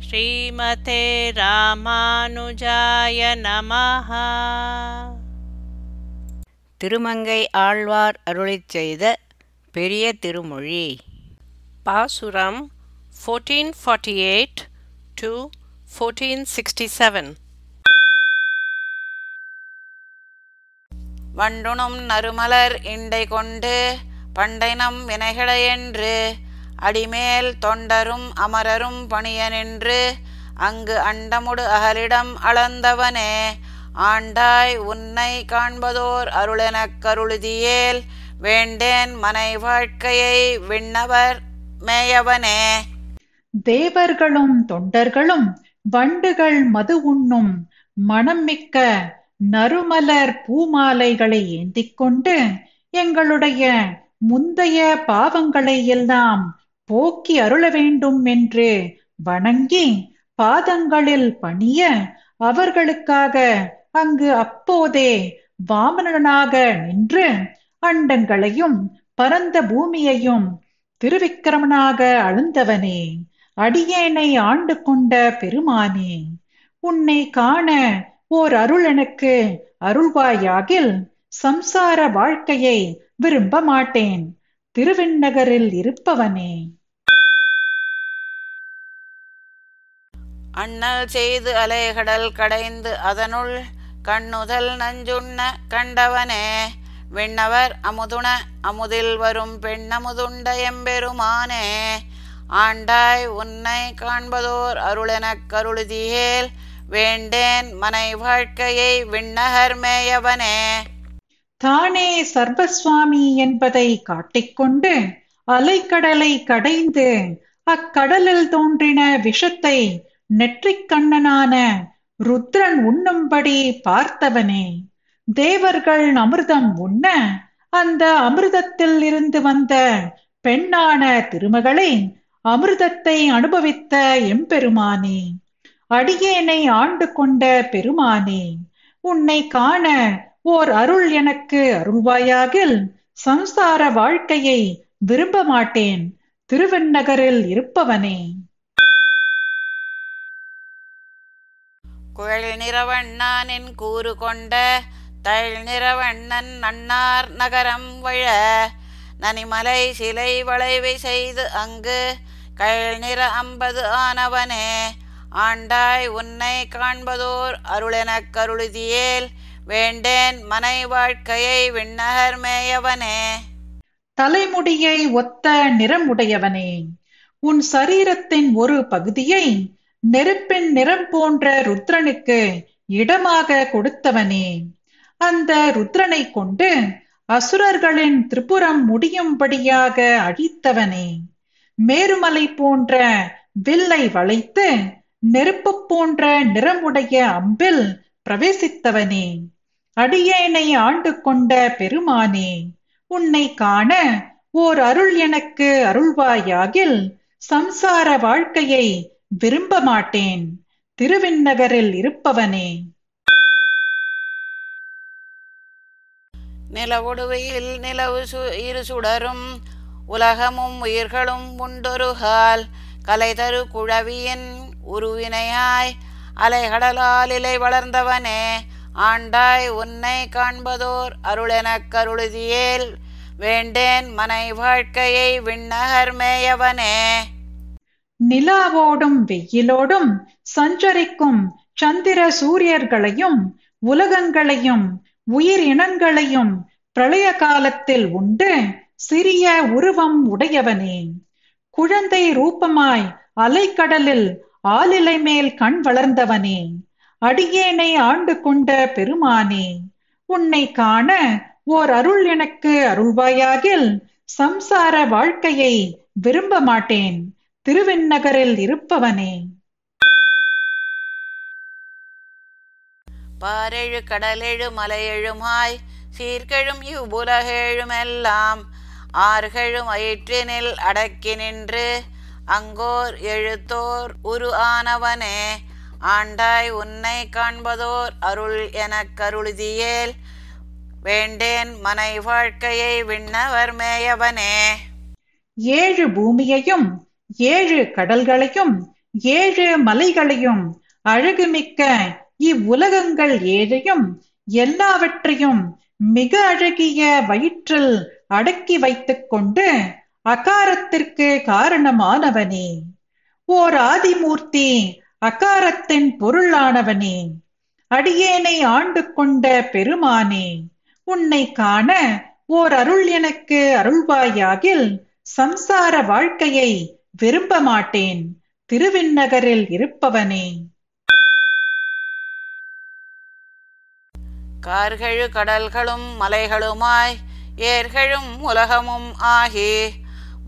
ஸ்ரீமதே ராமானுஜாய நமஹ. திருமங்கை ஆழ்வார் அருளிச் செய்த பெரிய திருமொழி. பாசுரம் 1448 to 1467 வண்டுணும் நறுமலர் இண்டை கொண்டு பண்டைனம் வினைகளையென்று அடிமேல் தொண்டரும் அமரரும் பணிய நின்று அங்கு அண்டமுடு அகலிடம் அளந்தவனே. ஆண்டாய் உன்னை காண்பதோர் அருளெனக் கருளுதியேல் வேண்டேன் மனை வாழ்க்கையை விண்ணவர் மேயவனே. தேவர்களும் தொண்டர்களும் வண்டுகள் மது உண்ணும் மணம் மிக்க நறுமலர் பூமாலைகளை ஏந்திக் கொண்டு எங்களுடைய முந்தைய பாவங்களை எல்லாம் போக்கி அருள வேண்டும் என்று வணங்கி பாதங்களில் பணிய அவர்களுக்காக அங்கு அப்போதே வாமனனாக நின்று அண்டங்களையும் பரந்த பூமியையும் திருவிக்கிரமனாக அழுந்தவனே அடியேனை ஆண்டு கொண்ட பெருமானே உன்னை காண ஓர் அருள் எனக்கு அருள்வாயாகில் சம்சார வாழ்க்கையை விரும்ப மாட்டேன் திருவிண்ணகரில் இருப்பவனே. அண்ணல் செய்து அலைகடல் கடைந்து அதனுள் கண்ணுதல் நஞ்சுண்ண கண்டவனே. விண்ணவர் அமுதுண அமுதில் வரும் பெண்ணமுதுண்ட எம்பெருமானே. ஆண்டாய் உன்னை காண்பதோர் அருளெனக் கருளுதியேல் வேண்டேன் மனை வாழ்க்கையை விண்ணகர் மேயவனே. தானே சர்வஸ்வாமி என்பதை காட்டிக்கொண்டு அலைக்கடலை கடைந்து அக்கடலில் தோன்றின விஷத்தை நெற்றிக் கண்ணனான ருத்ரன் உண்ணும்படி பார்த்தவனே. தேவர்கள் அமிர்தம் உண்ண அந்த அமிர்தத்தில் இருந்து வந்த பெண்ணான திருமகளை அமிர்தத்தை அனுபவித்த எம்பெருமானே அடியேனை ஆண்டு கொண்ட பெருமானே உன்னை காண ஓர் அருள் எனக்கு அருள்வாயாகில் சம்சார வாழ்க்கையை விரும்ப மாட்டேன். திருவெண்ணகரில் இருப்பவனே. குழல் நிறவண்ணானின் கூறு கொண்ட தழ் நிறவண்ணன் நன்னார் நகரம் வழ நனிமலை சிலை வளைவை செய்து அங்கு கழல் நிற அம்பது ஆனவனே. ஆண்டாய் உன்னை காண்பதோர் அருளெனக் கருளுதியேல் வேண்டேன் மனை வாழ்க்கையை விண்ணகர் மேயவனே. தலைமுடியை ஒத்த நிறமுடையவனே. உன் சரீரத்தின் ஒரு பகுதியை நெருப்பின் நிறம் போன்ற ருத்ரனுக்கு இடமாக கொடுத்தவனே. அந்த ருத்ரனை கொண்டு அசுரர்களின் திரிபுரம் முடியும்படியாக அழித்தவனே. மேருமலை போன்ற வில்லை வளைத்து நெருப்பு போன்ற நிறமுடைய அம்பில் பிரவேசித்தவனே. அடியேனை ஆண்டு கொண்ட பெருமானே உன்னை காண ஓர் அருள் எனக்கு அருள்வாயாகில் சம்சார வாழ்க்கையை விரும்ப மாட்டேன் திருவிண்ணகரில் இருப்பவனே. நிலவொடுவையில் நிலவு சு இரு சுடரும் உலகமும் உயிர்களும் உண்டொருகால் கலை. தரு குழவியின் உருவினையாய் அலைகடலால் இலை வளர்ந்தவனே. ஆண்டாய் உன்னை காண்பதோர் அருளெனக் கருளுதியேல். வேண்டேன் மனை வாழ்க்கையை விண்ணகர் மேயவனே. நிலாவோடும் வெயிலோடும் சஞ்சரிக்கும் சந்திர சூரியர்களையும் உலகங்களையும் உயிர் இனங்களையும் பிரளய காலத்தில் உண்டு. சிறிய உருவம் உடையவனே. குழந்தை ரூபமாய் அலைக்கடலில் ஆலிலை மேல் கண் வளர்ந்தவனே. அடியேனை ஆண்டு கொண்ட பெருமானே உன்னை காண ஓர் அருள் எனக்கு அருள்வாயாகில் சம்சார வாழ்க்கையை விரும்ப மாட்டேன். திருவெண்ணகரில் இருப்பவனே. பாரெழு கடலெழு மலையெழுமாய் சீர்கெழும் இவ்வுலகெழுமெல்லாம் ஆறுகெழும் வயிற்றினில் அடக்கி நின்று அங்கோர் எழுத்தோர் உரு ஆனவனே ஆண்டாய் உன்னை காண்பதோர் அருள் எனக் கருளுதியேல் வேண்டேன் மனை வாழ்க்கையை விண்ணவர் மேயவனே. ஏழு பூமியையும் ஏழு கடல்களையும் ஏழு மலைகளையும் அழகுமிக்க இவ்வுலகங்கள் ஏழையும் எல்லாவற்றையும் மிக அழகிய வயிற்றில் அடக்கி வைத்துக் கொண்டு அகாரத்திற்கு காரணமானவனே. ஓர் ஆதிமூர்த்தி அகாரத்தின் பொருளானவனே. அடியேனை ஆண்டு கொண்ட பெருமானே உன்னை காண ஓர் அருள் எனக்கு அருள்வாயாகில் சம்சார வாழ்க்கையை விரும்ப மாட்டேன் திருவிண்ணகரில் இருப்பவனே. கார்கழு கடல்களும் மலைகளுமாய் ஏர்களும் உலகமும் ஆகி.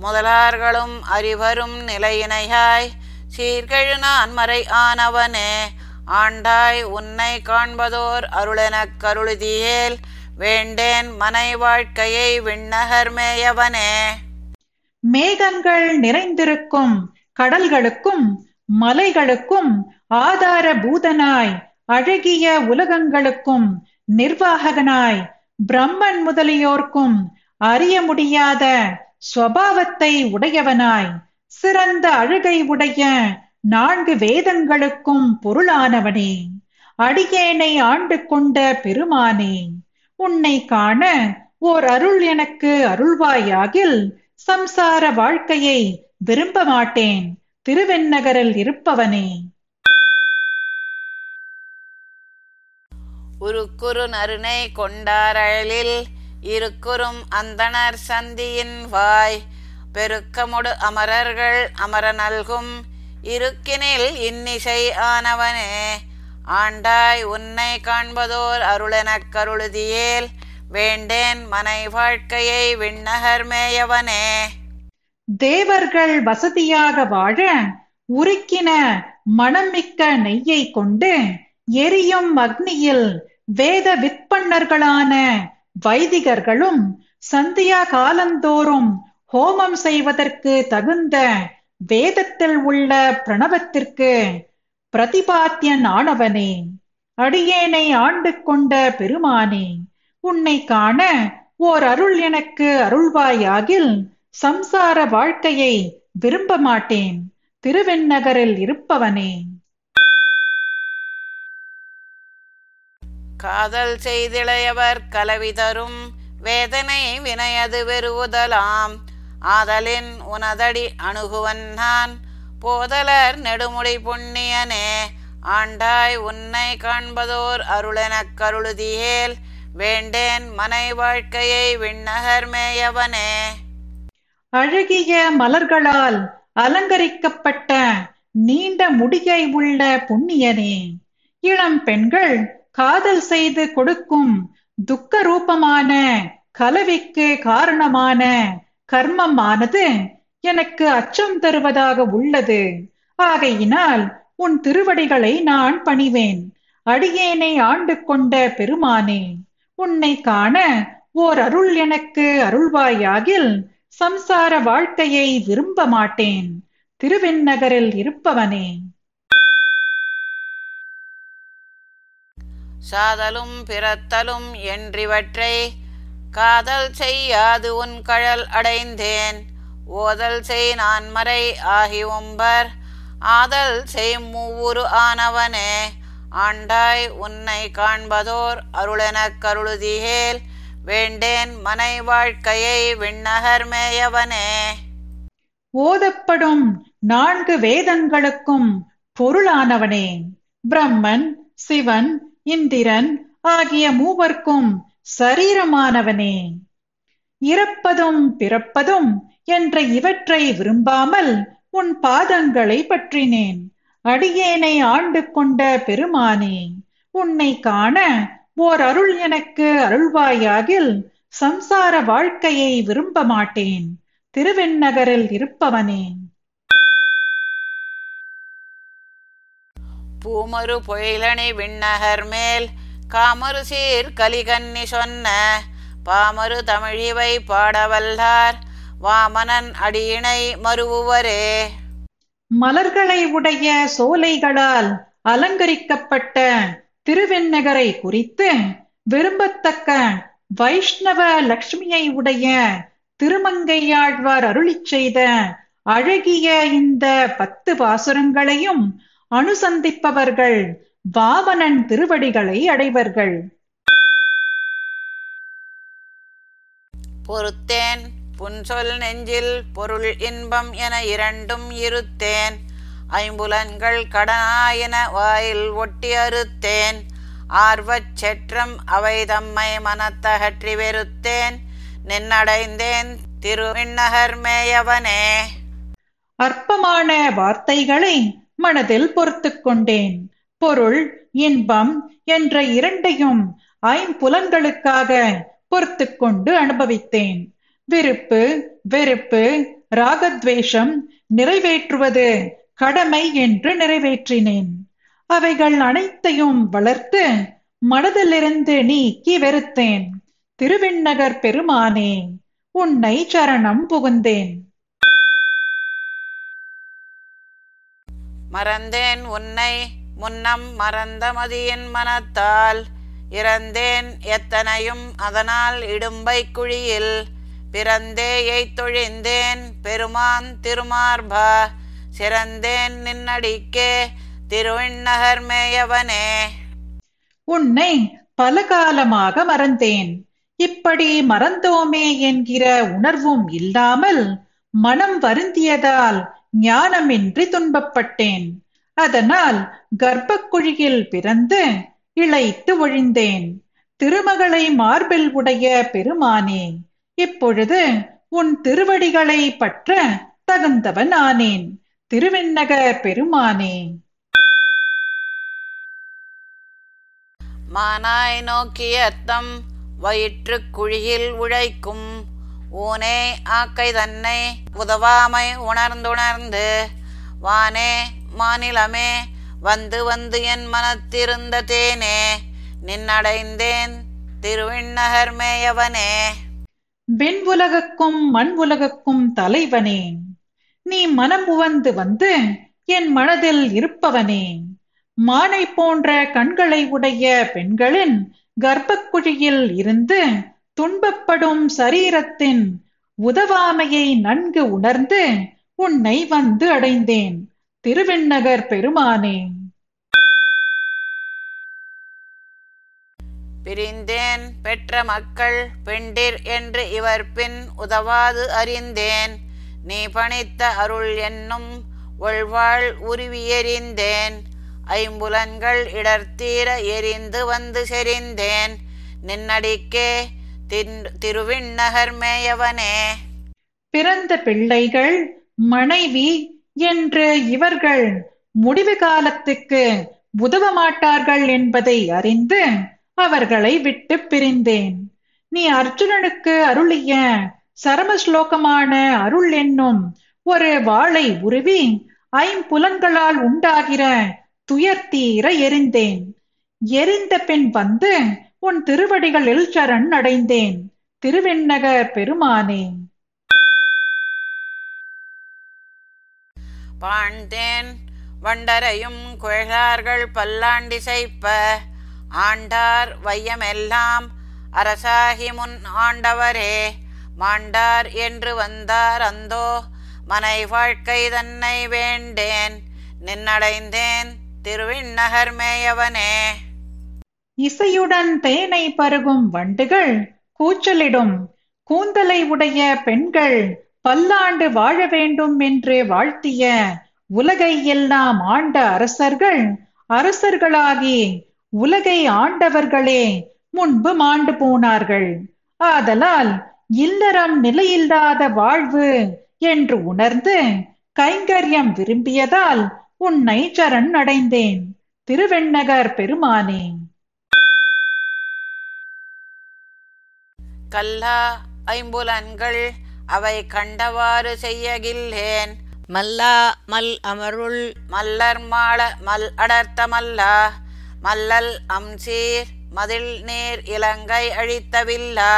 முதலார்களும் அறிவரும் நிலையினையாய் சீர்கழு நான் மறை ஆனவனே. ஆண்டாய் உன்னை காண்பதோர் அருளெனக் கருளுதியேல் வேண்டேன் மனை வாழ்க்கையை விண்ணகர் மேயவனே. மேகங்கள் நிறைந்திருக்கும் கடல்களுக்கும் மலைகளுக்கும் ஆதார பூதனாய் அழகிய உலகங்களுக்கும் நிர்வாகனாய் பிரம்மன் முதலியோர்க்கும் அறிய முடியாத ஸ்வபாவத்தை உடையவனாய் சிறந்த அழுகை உடைய நான்கு வேதங்களுக்கும் பொருளானவனே. அடியேனை ஆண்டு கொண்ட பெருமானே உன்னை காண ஓர் அருள் எனக்கு அருள்வாயாகில் சம்சார வாழ்க்கையை விரும்ப மாட்டேன். திருவெண்ணகரில் இருப்பவனே. உருக்குறு நறுனை கொண்டாரழில் இருக்குறும் அந்தணர் சந்தியின் வாய். பெருக்கமுடு அமரர்கள் அமர நல்கும் இருக்கினில் இன்னிசை ஆனவனே. ஆண்டாய் உன்னை காண்பதோர் அருளெனக் கருளுதியேல் வேண்டேன் மனை வாழ்க்கையை விண்ணகர் மேயவனே. தேவர்கள் வசதியாக வாழ உருக்கின மணமிக்க நெய்யை கொண்டு எரியும் அக்னியில் வேத விற்பன்னர்களான வைதிகர்களும் சந்தியா காலந்தோறும் ஹோமம் செய்வதற்கு தகுந்த வேதத்தில் உள்ள பிரணவத்திற்கு பிரதிபாத்தியன் ஆனவனே. அடியேனை ஆண்டு கொண்ட பெருமானே. உன்னை காண ஓர் அருள் எனக்கு அருள்வாயாகில் சம்சார வாழ்க்கையை விரும்ப மாட்டேன். திருவெண்ணகரில் இருப்பவனே. காதல் செய்திளையவர் கலவி தரும் வேதனை வினையது வெறுவுதலாம். ஆதலின் உனதடி அணுகுவன் நான். போதலர் நெடுமுடி புண்ணியனே. ஆண்டாய் உன்னை காண்பதோர் அருளெனக் கருளுதியேல். வேண்டேன் மனை வாழ்க்கையை விண்ணகர் மேயவனே. அழகிய மலர்களால் அலங்கரிக்கப்பட்ட நீண்ட முடியை உள்ள புண்ணியனே இளம் பெண்கள் காதல் செய்து கொடுக்கும் துக்க ரூபமான கலவிக்கு காரணமான கர்மமானது எனக்கு அச்சம் தருவதாக உள்ளது. ஆகையினால் உன் திருவடிகளை நான் பணிவேன். அடியேனை ஆண்டு கொண்ட பெருமானே. உன்னை காண ஓர் அருள் எனக்கு அருள்வாயாகில் சம்சார வாழ்க்கையை விரும்ப மாட்டேன். திருவெண்ணகரில் இருப்பவனே. சாதலும் பிறத்தலும் என்றிவற்றை காதல் செய்யாது உன் கழல் அடைந்தேன். ஓதல் செய் நான் மறை ஆகி ஒம்பர். ஆதல் செய் மூவுரு ஆனவனே. ஆண்டாய் உன்னை காண்பதோர் அருளெனக் கருளுதிகேல். வேண்டேன் மனை வாழ்க்கையை விண்ணகர் மேயவனே. ஓதப்படும் நான்கு வேதங்களுக்கும் பொருளானவனே. பிரம்மன் சிவன் இந்திரன் ஆகிய மூவர்க்கும் சரீரமானவனே. இறப்பதும் பிறப்பதும் என்ற இவற்றை விரும்பாமல் உன் பாதங்களை பற்றினேன். அடியேனை ஆண்டு கொண்ட பெருமானே உன்னை காண ஓர் அருள் எனக்கு அருள்வாயாகில் சம்சார வாழ்க்கையை விரும்ப மாட்டேன். திருவெண்ணகரில் இருப்பவனே. பூமரு பொயிலணி விண்ணகர் மேல் காமரு சீர் கலிகன்னி சொன்ன பாமரு தமிழிவை பாடவல்லார் வாமனன் அடியினை மறுவுவரே மலர்களை உடைய சோலைகளால் அலங்கரிக்கப்பட்ட திருவெண்ணகரை குறித்து விரும்பத்தக்க வைஷ்ணவ லட்சுமியை உடைய திருமங்கையாழ்வார் அருளிச் செய்த அழகிய இந்த பத்து பாசுரங்களையும் அனுசந்திப்பவர்கள் வாமனன் திருவடிகளை அடைவர்கள். பொறுத்தேன் புன்சொல் நெஞ்சில் பொருள் இன்பம் என இரண்டும் இருத்தேன். ஐம்புலன்கள் கடனாயன வாயில் ஒட்டி அறுத்தேன். ஆர்வச் செற்றம் அவை தம்மை மனத்தகற்றி வெறுத்தேன். நின்னடைந்தேன் திருவிண்ணகர் மேயவனே. அற்பமான வார்த்தைகளை மனதில் பொறுத்துக் கொண்டேன். பொருள் இன்பம் என்ற இரண்டையும் ஐம்புலன்களுக்காக பொறுத்து கொண்டு அனுபவித்தேன். விருப்பு வெறுப்பு ராகத்வேஷம் நிறைவேற்றுவது கடமை என்று நிறைவேற்றினேன். அவைகள் அனைத்தையும் வளர்த்து மனதிலிருந்து நீக்கி வெறுத்தேன். திருவிண்ணகர் பெருமானே உன்னை சரணம் புகுந்தேன். மறந்தேன் உன்னை முன்னம் மறந்த மதியின் மனத்தால் இறந்தேன் எத்தனையும் அதனால் இடும்பை குழியில் பிறந்தே எய்த்தொழிந்தேன் பெருமான் திருமார்பா சிறந்தேன் நின்னடிக்கே திருவிண்ணகர் மேயவனே. உன்னை பல காலமாக மறந்தேன். இப்படி மறந்தோமே என்கிற உணர்வும் இல்லாமல் மனம் வருந்தியதால் ஞானமின்றி துன்பப்பட்டேன். அதனால் கர்ப்பக்குழியில் பிறந்து இளைத்து ஒழிந்தேன். திருமகளை மார்பில் உடைய பெருமானே இப்பொழுது உன் திருவடிகளை பற்ற தகுந்தவன் ஆனேன். திருவிண்ணகர் பெருமானே. மானாய் நோக்கியத்தம் வயிற்றுக் குழியில் உழைக்கும். ஊனே ஆக்கை தன்னை உதவாமை உணர்ந்துணர்ந்து. வானே மாநிலமே வந்து வந்து என் மனத்திருந்த தேனே. நின்னடைந்தேன் திருவிண்ணகர் மேயவனே. வெண் மண் உலகுக்கும் தலைவனே. நீ மனம் உவந்து வந்து என் மனதில் இருப்பவனே. மானை போன்ற கண்களை உடைய பெண்களின் கர்ப்பக்குழியில் இருந்து துன்பப்படும் சரீரத்தின் உதவாமையை நன்கு உணர்ந்து உன்னை வந்து அடைந்தேன். திருவிண்ணகர் பெருமானே. பிரிந்தேன் பெற்ற மக்கள் பெண்டிர் என்று இவர் பின் உதவாது அறிந்தேன். நீ பணித்த அருள் என்னும் ஒள்வாள் உருவி எறிந்தேன். ஐம்புலன்கள் இடர்த்தீர எரிந்து வந்து செறிந்தேன். நின்னடிக்கே திருவிண்ணகர் மேயவனே. பிறந்த பிள்ளைகள் மனைவி என்று இவர்கள் முடிவு காலத்துக்கு உதவ மாட்டார்கள் என்பதை அறிந்து அவர்களை விட்டு பிரிந்தேன். நீ அர்ஜுனனுக்கு அருளிய சரம ஸ்லோகமான அருள் என்னும் ஒரு வாளை உருவி ஐம்புலன்களால் உண்டாகிற துயர் தீர எரிந்தேன். எரிந்த பின் வந்து உன் திருவடிகளில் சரண் அடைந்தேன். திருவெண்ணகர் பெருமானே. பாண்டேன் வண்டரையும் குழலார்கள் பல்லாண்டி செய்ப்ப ஆண்டார் வையமெல்லாம் அரசாகி முன் ஆண்டவரே. மாண்டார் என்று வந்தார் அந்தோ மனை வாழ்க்கை தன்னை வேண்டேன். நின்னடைந்தேன் திருவிண்ணகர் மேயவனே. இசையுடன் தேனை பருகும் வண்டுகள் கூச்சலிடும். கூந்தலை உடைய பெண்கள் பல்லாண்டு வாழ வேண்டும் என்று வாழ்த்திய உலகை எல்லாம் ஆண்ட அரசர்கள் அரசர்களாகி உலகை ஆண்டவர்களே முன்பு மாண்டு போனார்கள். ஆதலால் இல்லறம் நிலையில்லாத வாழ்வு என்று உணர்ந்து கைங்கரியம் விரும்பியதால் உன்னை சரண் அடைந்தேன். திருவெண்ணகர் பெருமானே. கல்லா ஐம்புலன்கள் அவை கண்டவாறு செய்யகில்லேன். மல்லா மல் அமருள் மல்லர் மாள மல் அடர்த்த மல்லா மல்லல் அம்சீர் மதில் நீர் இலங்கை அழித்தவில்லா.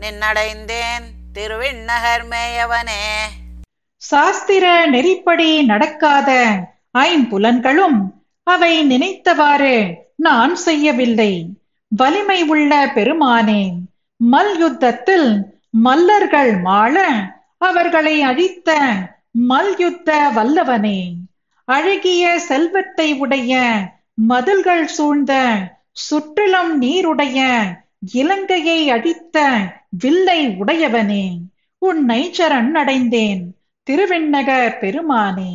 நின்னடைந்தேன் திருவிண்ணகர் மேயவனே. சாஸ்திர நெறிப்படி நடக்காத ஐம்புலன்களும் அவை நினைத்தவாறு நான் செய்யவில்லை. வலிமை உள்ள பெருமானே மல்யுத்தத்தில் மல்லர்கள் மாள அவர்களை அழித்த மல்யுத்த வல்லவனே. அழகிய செல்வத்தை உடைய மதில்கள் சூழ்ந்த சுற்றிலும் நீருடைய இலங்கையை அடித்த வில்லை உடையவனே உன்னை சரண் அடைந்தேன் திருவிண்ணக பெருமானே.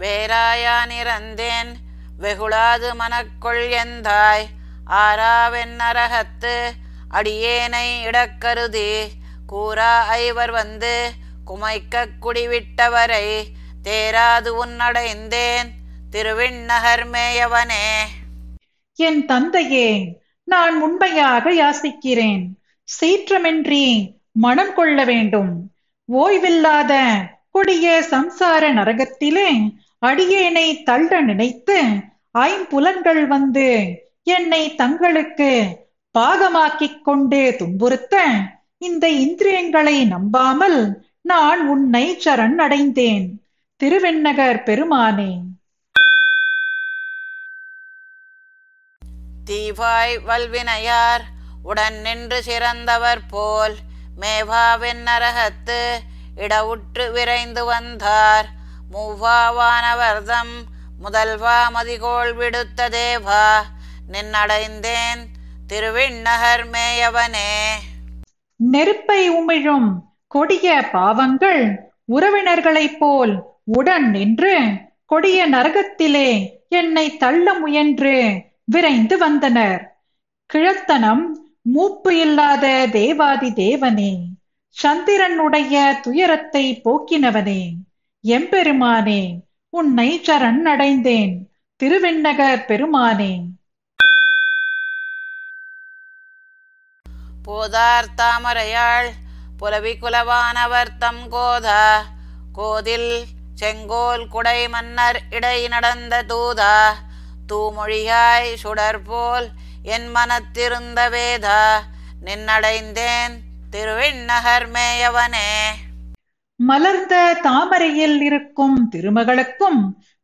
வேராயானிறந்தேன் வெகுளாது மனக்குள் எந்தாய் ஆராவென் நரகத்து அடியேனை இடக்கருதி கூறா ஐவர் வந்து குமைக்கக் குடிவிட்டவரை தேராது உன்னடைந்தேன் திருவிண்ணகர் மேயவனே. என் தந்தையே நான் உண்மையாக யாசிக்கிறேன். சீற்றமின்றி மனம் கொள்ள வேண்டும். ஓய்வில்லாத கொடிய சம்சார நரகத்திலே அடியேனை தள்ள நினைத்து ஐம்புலன்கள் வந்து என்னை தங்களுக்கு பாகமாக்கிக் கொண்டு துன்புறுத்த இந்த இந்திரியங்களை நம்பாமல் நான் உன்னை சரண் அடைந்தேன். திருவெண்ணகர் பெருமானே. தீவாய் வல்வினையார் உடன் நின்று சிறந்தவர் போல் மேவாவென் நரகத்து இடவுற்று விரைந்து வந்தார். மூவாவானவர்தம் முதல்வா மதிகோள் விடுத்த தேவா நின்னடைந்தேன் திருவிண்ணகர் மேயவனே. நெருப்பை உமிழும் கொடிய பாவங்கள் உறவினர்களைப் போல் உடன் நின்று கொடிய நரகத்திலே என்னை தள்ள முயன்று விரைந்து வந்தனர். கிழத்தனம் மூப்பு இல்லாத தேவாதி தேவனே சந்திரனுடைய துயரத்தை போக்கினவனே எம்பெருமானே உன்னை சரண் அடைந்தேன் திருவிண்ணகர் பெருமானே. போதார் தாமரையாள் புலவி குலவானவர் தம் கோதா கோதில் செங்கோல் குடை மன்னர் இடை நடந்த தூதா தூமொழியாய் சுடர் போல் என் மனத்திருந்த வேதா நின்னடைந்தேன் திருவிண்ணகர் மேயவனே. மலர்ந்த தாமரையில் இருக்கும் திருமகளுக்கும்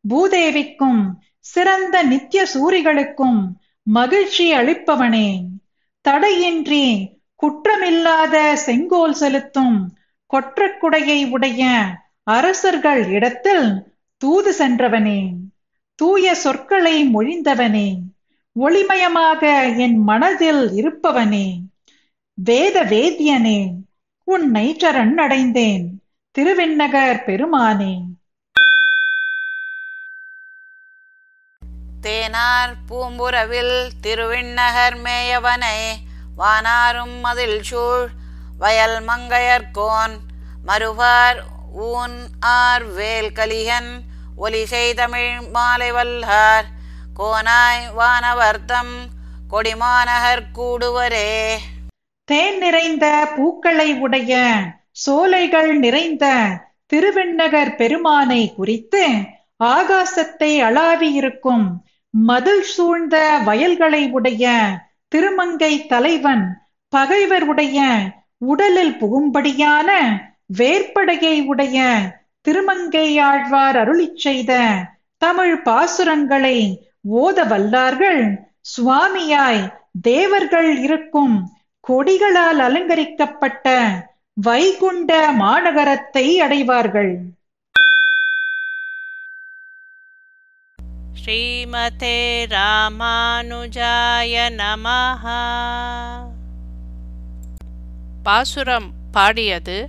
பூதேவிக்கும் சிறந்த நித்திய சூரிகளுக்கும் மகிழ்ச்சி அளிப்பவனே. தடையின்றி குற்றமில்லாத செங்கோல் செலுத்தும் கொற்றக்குடையை உடைய அரசர்கள் இடத்தில் தூது சென்றவனே தூய சொற்களை மொழிந்தவனே ஒளிமயமாக என் மனதில் இருப்பவனே வேத வேதியனே உன்னை சரண் அடைந்தேன் திருவிண்ணகர் பெருமானே. தேனார் பூம்புறவில் திருவிண்ணகர் மேயவனை வானாரும் மதில் சூழ் வயல் மங்கையர்கோன் மறுவார் ஊன் ஆர் வேல் கலிகன் ஒலி செய்தமிழ் மாலை வல்லார் கோனாய் வானவர்த்தம் கொடிமாநகர் கூடுவரே. தேன் நிறைந்த பூக்களை உடைய சோலைகள் நிறைந்த திருவெண்ணகர் பெருமானை குறித்து ஆகாசத்தை அளாவியிருக்கும் மதில் சூழ்ந்த வயல்களை உடைய திருமங்கை தலைவன் பகைவர் உடைய உடலில் புகும்படியான வேற்படையை உடைய திருமங்கை ஆழ்வார் அருளிச் செய்த தமிழ் பாசுரங்களை ஓத வல்லார்கள். சுவாமியாய் தேவர்கள் இருக்கும் கொடிகளால் அலங்கரிக்கப்பட்ட வைகுண்ட மாநகரத்தை அடைவார்கள். ஸ்ரீமதே ராமானுஜாய நமஹ. பாசுரம் பாடியது